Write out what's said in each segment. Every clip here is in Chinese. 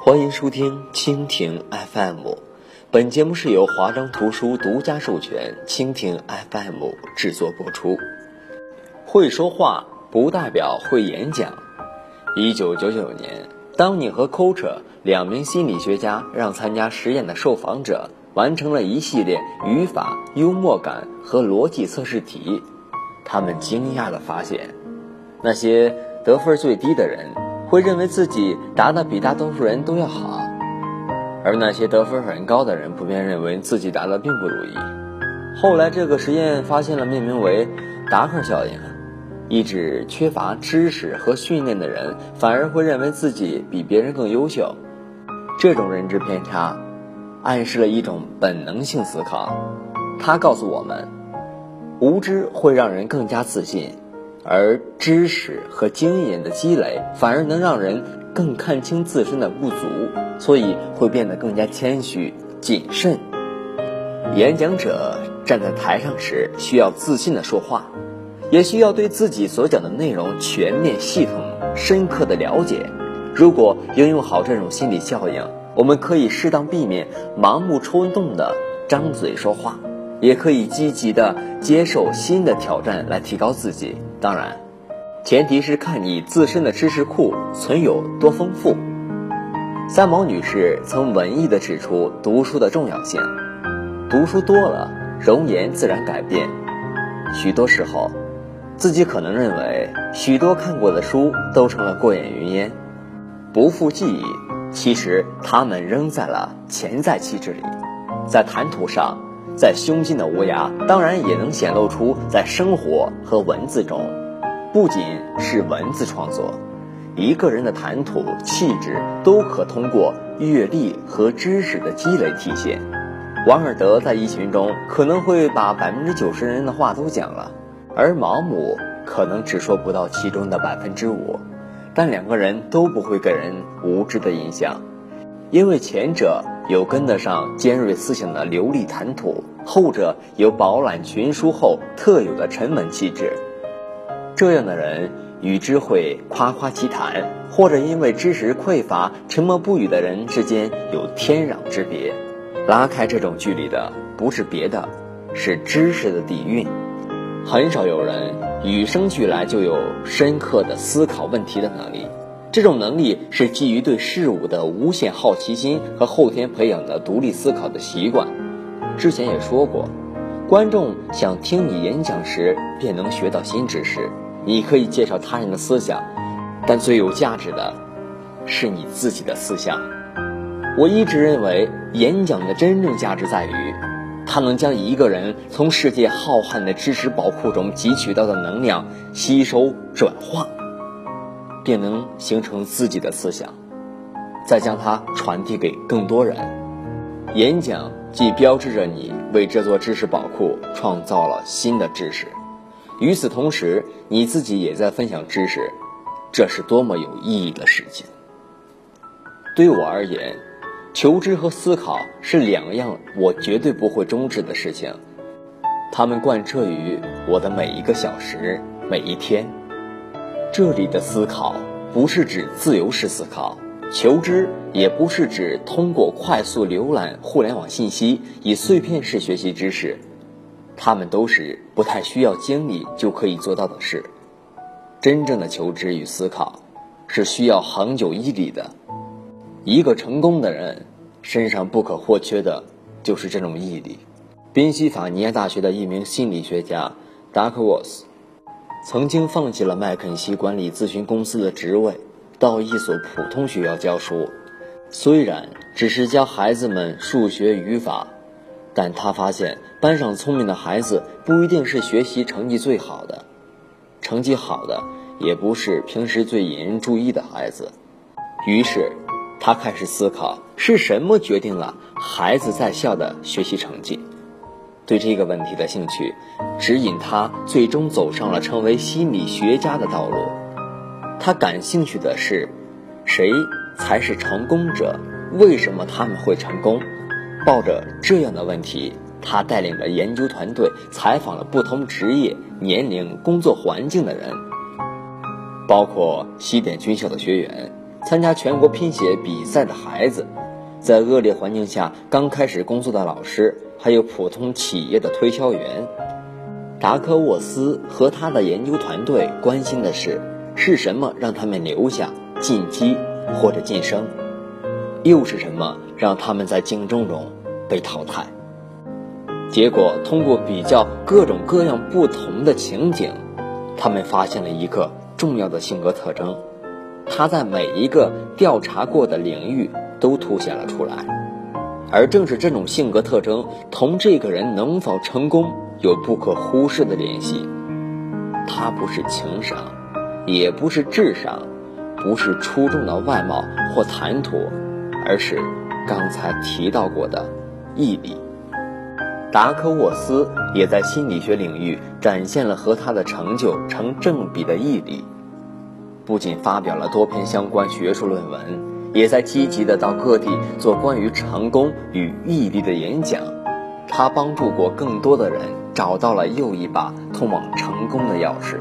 欢迎收听蜻蜓 FM，本节目是由华章图书独家授权，蜻蜓 FM 制作播出。会说话不代表会演讲。一九九九年，当你和 Coach 两名心理学家让参加实验的受访者完成了一系列语法、幽默感和逻辑测试题，他们惊讶地发现，那些得分最低的人。会认为自己答的比大多数人都要好，而那些得分很高的人普遍认为自己答的并不如意。后来，这个实验发现了命名为“达克效应”，意指缺乏知识和训练的人反而会认为自己比别人更优秀。这种认知偏差暗示了一种本能性思考，它告诉我们，无知会让人更加自信。而知识和经验的积累，反而能让人更看清自身的不足，所以会变得更加谦虚谨慎。演讲者站在台上时，需要自信的说话，也需要对自己所讲的内容全面、系统、深刻的了解。如果应用好这种心理效应，我们可以适当避免盲目冲动的张嘴说话，也可以积极的接受新的挑战来提高自己。当然，前提是看你自身的知识库存有多丰富。三毛女士曾文艺地指出读书的重要性，读书多了，容颜自然改变。许多时候，自己可能认为许多看过的书都成了过眼云烟，不复记忆。其实，它们仍在了潜在气质里，在谈吐上。在胸襟的无涯，当然也能显露出在生活和文字中。不仅是文字创作，一个人的谈吐、气质都可通过阅历和知识的积累体现。王尔德在一群中可能会把百分之九十人的话都讲了，而毛姆可能只说不到其中的百分之五。但两个人都不会给人无知的印象，因为前者。有跟得上尖锐思想的流利谈吐，后者有饱览群书后特有的沉稳气质。这样的人与之会夸夸其谈，或者因为知识匮乏沉默不语的人之间有天壤之别。拉开这种距离的不是别的，是知识的底蕴。很少有人与生俱来就有深刻的思考问题的能力。这种能力是基于对事物的无限好奇心和后天培养的独立思考的习惯。之前也说过，观众想听你演讲时便能学到新知识。你可以介绍他人的思想，但最有价值的是你自己的思想。我一直认为，演讲的真正价值在于，它能将一个人从世界浩瀚的知识宝库中汲取到的能量吸收转化。便能形成自己的思想，再将它传递给更多人。演讲既标志着你为这座知识宝库创造了新的知识，与此同时，你自己也在分享知识，这是多么有意义的事情。对我而言，求知和思考是两样我绝对不会终止的事情，它们贯彻于我的每一个小时、每一天。这里的思考不是指自由式思考，求知也不是指通过快速浏览互联网信息以碎片式学习知识，他们都是不太需要精力就可以做到的事。真正的求知与思考是需要恒久毅力的。一个成功的人身上不可或缺的就是这种毅力。宾夕法尼亚大学的一名心理学家 Duckworth。曾经放弃了麦肯锡管理咨询公司的职位，到一所普通学校教书。虽然只是教孩子们数学语法，但他发现班上聪明的孩子不一定是学习成绩最好的，成绩好的也不是平时最引人注意的孩子。于是，他开始思考是什么决定了孩子在校的学习成绩。对这个问题的兴趣，指引他最终走上了成为心理学家的道路。他感兴趣的是，谁才是成功者？为什么他们会成功？抱着这样的问题，他带领着研究团队采访了不同职业、年龄、工作环境的人，包括西点军校的学员、参加全国拼写比赛的孩子，在恶劣环境下刚开始工作的老师，还有普通企业的推销员。达科沃斯和他的研究团队关心的是，是什么让他们留下、晋级或者晋升，又是什么让他们在竞争中被淘汰？结果，通过比较各种各样不同的情景，他们发现了一个重要的性格特征，它在每一个调查过的领域都凸显了出来，而正是这种性格特征同这个人能否成功。有不可忽视的联系，他不是情商，也不是智商，不是出众的外貌或谈吐，而是刚才提到过的毅力。达科沃斯也在心理学领域展现了和他的成就成正比的毅力，不仅发表了多篇相关学术论文，也在积极的到各地做关于成功与毅力的演讲。他帮助过更多的人。找到了又一把通往成功的钥匙。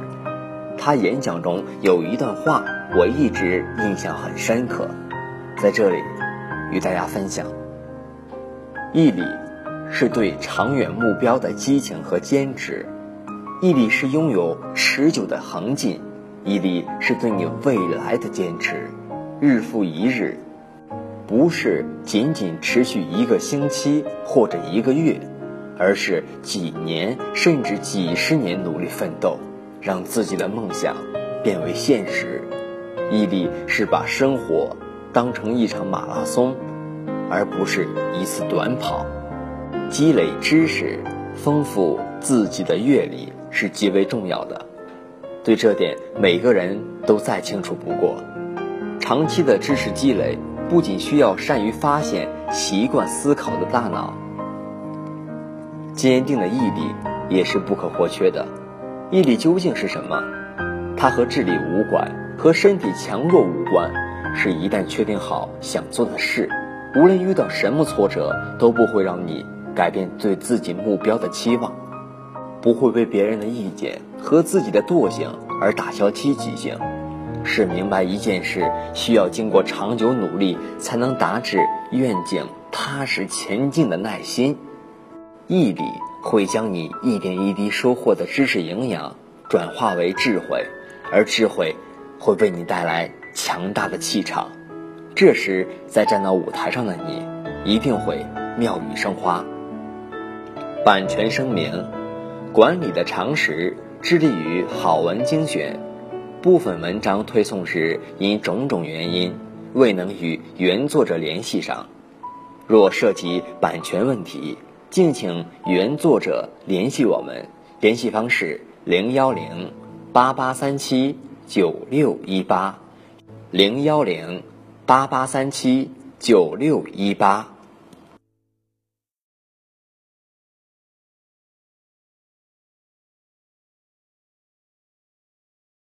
他演讲中有一段话，我一直印象很深刻，在这里与大家分享。毅力是对长远目标的激情和坚持，毅力是拥有持久的恒劲，毅力是对你未来的坚持，日复一日，不是仅仅持续一个星期或者一个月。而是几年甚至几十年努力奋斗，让自己的梦想变为现实。毅力是把生活当成一场马拉松，而不是一次短跑。积累知识，丰富自己的阅历是极为重要的。对这点，每个人都再清楚不过。长期的知识积累，不仅需要善于发现、习惯思考的大脑。坚定的毅力也是不可或缺的。毅力究竟是什么？它和智力无关，和身体强弱无关，是一旦确定好想做的事，无论遇到什么挫折，都不会让你改变对自己目标的期望，不会为别人的意见和自己的惰性而打消积极性，是明白一件事需要经过长久努力才能达至愿景、踏实前进的耐心。毅力会将你一点一滴收获的知识营养转化为智慧，而智慧会为你带来强大的气场。这时，再站到舞台上的你，一定会妙语生花。版权声明：管理的常识致力于好文精选，部分文章推送时因种种原因未能与原作者联系上，若涉及版权问题。敬请原作者联系我们，联系方式零幺零八八三七九六一八，零幺零八八三七九六一八。